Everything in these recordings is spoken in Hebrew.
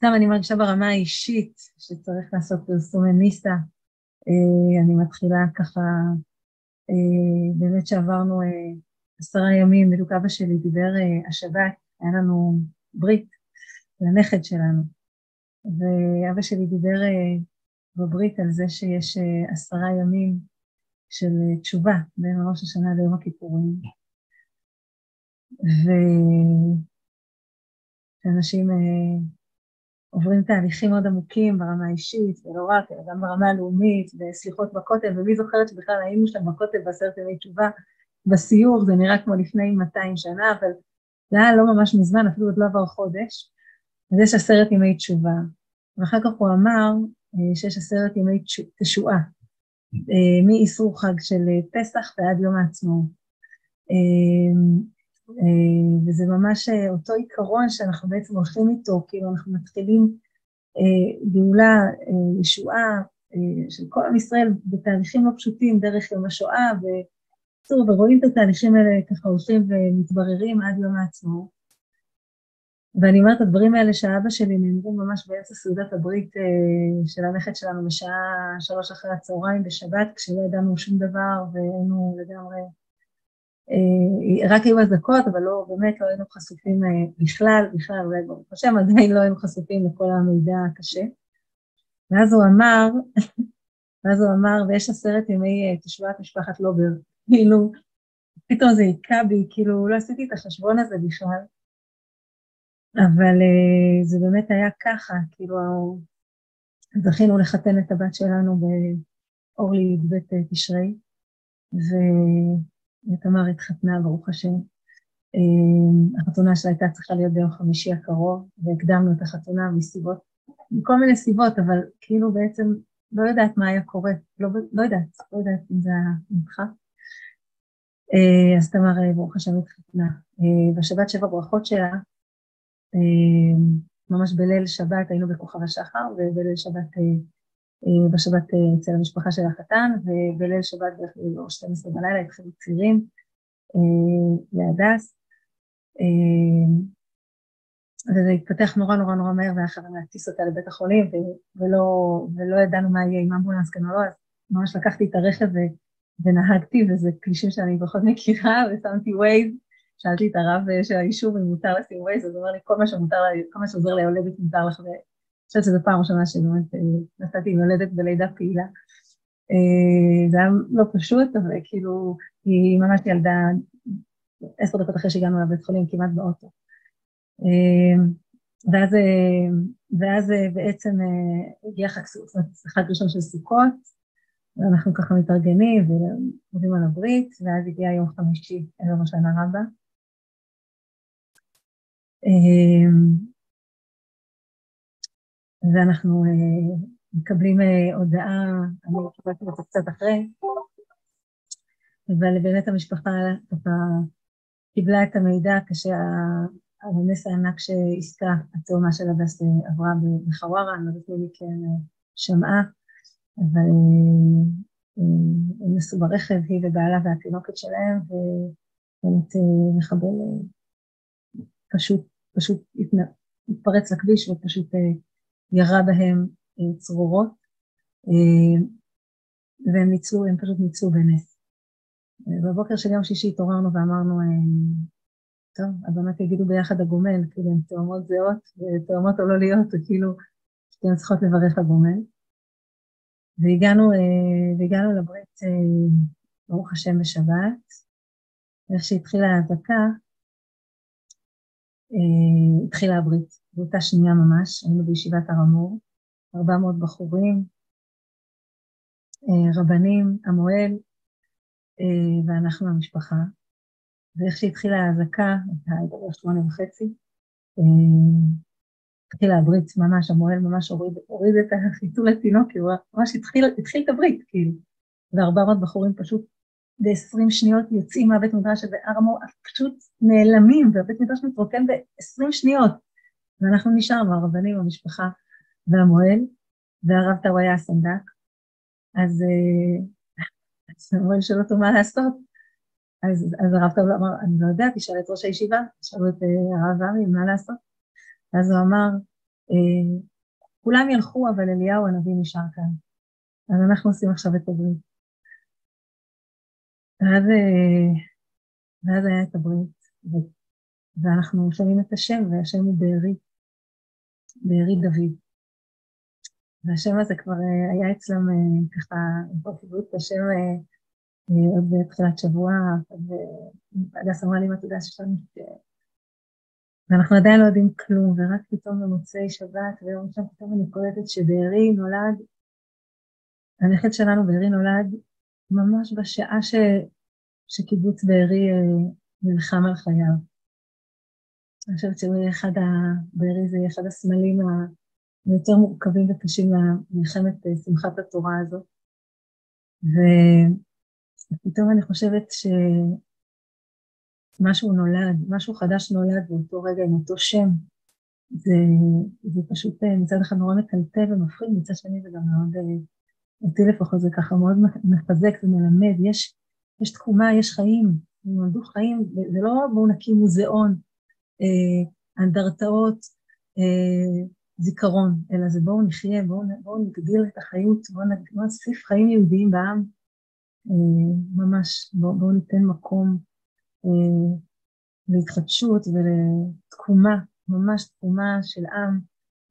סתם אני מרגישה ברמה האישית שצריך לעשות פרסומי ניסה. אה, אני מתחילה ככה, אה, באמת שעברנו אה, עשרה ימים, בדיוק אבא שלי דיבר השבת, היה לנו ברית לנכד שלנו, ואבא שלי דיבר בברית על זה שיש עשרה ימים של תשובה בין ראש השנה ליום הכיפורים. ושאנשים עוברים תהליכים מאוד עמוקים ברמה האישית, ולא רק, אלא גם ברמה הלאומית, וסליחות בכותל, ומי זוכרת שבכלל היינו שם בכותל בעשרת ימי תשובה, בסיור, זה נראה כמו לפני 200 שנה, אבל זה היה לא ממש מזמן, אפילו עוד לא עבר חודש, אז יש עשרת ימי תשובה. ואחר כך הוא אמר אה, שיש עשרת ימי תשועה, אה, מאיסור חג של פסח ועד יום העצמאות. אה, וזה ממש אה, אותו עיקרון שאנחנו בעצם הולכים איתו, כאילו אנחנו מתחילים אה, גאולה, ישועה של כל עם ישראל בתהליכים לא פשוטים דרך יום השואה, ובקיצור, ורואים את התהליכים האלה ככה הולכים ומתבררים עד יום העצמאות. ואני אומרת, הדברים האלה שאבא שלי נאמרו ממש באמצע סעודת הברית של הנכד שלנו בשעה שלוש אחרי הצהריים בשבת, כשלא ידענו שום דבר והיינו לגמרי רק היו אזעקות, אבל לא, באמת לא היינו חשופים אה, בכלל, בכלל, אולי ברוך השם, עדיין לא היינו חשופים לכל המידע הקשה. ואז הוא אמר, ואז הוא אמר, ויש עשרת ימי אה, תשובת משפחת לובר, כאילו, פתאום זה היכה בי, כאילו, לא עשיתי את החשבון הזה בכלל, אבל זה באמת היה ככה, כאילו, זכינו לחתן את הבת שלנו באורלי י"ב תשרי, ו... ותמר התחתנה, ברוך השם. אמ, החתונה שלה הייתה צריכה להיות ביום חמישי הקרוב, והקדמנו את החתונה מסיבות, מכל מיני סיבות, אבל כאילו בעצם לא יודעת מה היה קורה, לא, לא יודעת, לא יודעת אם זה היה ממך. אה, אז תמר, אה, ברוך השם, התחתנה. אה, בשבת שבע ברכות שלה, ממש בליל שבת היינו בכוכב השחר, ובליל שבת בשבת אה, אצל המשפחה של החתן, ובליל שבת בערך באור 12 בלילה התחילו צירים אה, להדס. וזה התפתח נורא נורא נורא מהר, והיה חייבים להטיס אותה לבית החולים, ולא, ולא ידענו מה יהיה עם אמבולנס כן או לא, אז ממש לקחתי את הרכב ונהגתי, וזה כבישים שאני פחות מכירה, ושמתי ווייז, שאלתי את הרב של היישוב אם מותר לשים ווייז, אז הוא אומר לי, כל מה שמותר, כל מה שעוזר ליולדת מותר לך, חושבת שזו פעם ראשונה שבאמת אה, עם יולדת בלידה פעילה. אה, זה היה לא פשוט, אבל כאילו, היא ממש ילדה עשר דקות אחרי שהגענו לבית חולים, כמעט באוטו. אה, ואז, ואז בעצם הגיע חג, חג ראשון של סוכות, ואנחנו ככה מתארגנים ועובדים על הברית, ואז הגיע יום חמישי, ערב השנה רבה. ואנחנו אה, מקבלים אה, הודעה, אני קיבלתי אותה קצת אחרי, אבל באמת המשפחה ככה קיבלה את המידע כשהנס הענק שעסקה התאומה של הדס עברה בחווארה, אני לא יודעת מי מכן אה, שמעה, אבל הם נסעו ברכב, היא ובעלה והתינוקת שלהם, ובאמת מחבל פשוט, פשוט התפרץ לכביש ופשוט ירה בהם אה, צרורות, אה, והם ניצלו, הם פשוט ניצלו בנס. אה, בבוקר של יום שישי התעוררנו ואמרנו, טוב, הבנות יגידו ביחד הגומל, כאילו הן תאומות זהות ותאומות עולוליות, וכאילו שתיהן צריכות לברך הגומל. והגענו, והגענו לברית, ברוך השם, בשבת, ואיך שהתחילה האזעקה, התחילה הברית. באותה שנייה ממש, היינו בישיבת הר המור, 400 בחורים, אה, רבנים, המוהל, אה, ואנחנו המשפחה. ואיך שהתחילה האזעקה, הייתה שמונה וחצי, אה, התחילה הברית ממש, המוהל ממש הוריד, הוריד את החיתול לתינוק, כי הוא ממש התחיל, התחיל את הברית, כאילו. ו-400 בחורים פשוט ב-20 שניות יוצאים מהבית מדרש הזה, הר המור, פשוט נעלמים, והבית מדרש מתרוקן ב-20 שניות. ואנחנו נשארנו, הרבנים, המשפחה והמוהל, והרב טאו היה הסנדק, אז המוהל שואל אותו מה לעשות, אז, אז הרב טאו אמר, אני לא יודע, תשאל את ראש הישיבה, תשאלו את uh, הרב ארי מה לעשות. אז הוא אמר, כולם ילכו, אבל אליהו הנביא נשאר כאן. אז אנחנו עושים עכשיו את הברית. ואז, ואז היה את הברית, ואנחנו שומעים את השם, והשם הוא בארי, בארי דוד. והשם הזה כבר אה, היה אצלם אה, ככה, כבר קיבלו את השם אה, עוד בתחילת שבוע, והדס אמרה לי, מה אתה יודע שיש לנו... ואנחנו עדיין לא יודעים כלום, ורק פתאום במוצאי שבת, ויום ראשון פתאום אני קולטת שבארי נולד, הנכד שלנו בארי נולד ממש בשעה ש, שקיבוץ בארי נלחם על חייו. אני חושבת שהוא יהיה אחד ה... בארי זה יהיה אחד הסמלים היותר מורכבים וקשים למלחמת אה, שמחת התורה הזאת. ופתאום אני חושבת שמשהו נולד, משהו חדש נולד באותו רגע עם אותו שם. זה, זה פשוט אה, מצד אחד נורא מטלטל ומפחיד, מצד שני זה גם מאוד, אה, אותי לפחות זה ככה מאוד מחזק ומלמד, יש, יש תקומה, יש חיים, נולדו חיים, זה לא בואו נקים מוזיאון, אנדרטאות, זיכרון, אלא זה בואו נחיה, בואו בוא נגדיל את החיות, בואו נוסיף חיים יהודיים בעם, אה, ממש, בואו בוא ניתן מקום אה, להתחדשות ולתקומה, ממש תקומה של עם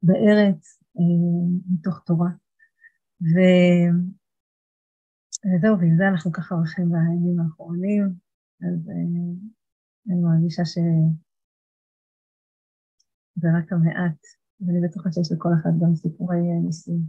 בארץ אה, מתוך תורה. ו... וזהו, ועם זה אנחנו ככה הולכים בימים האחרונים, אז אה, אני מרגישה שזה רק המעט ואני בטוחה שיש לכל אחד גם סיפורי אה, ניסים.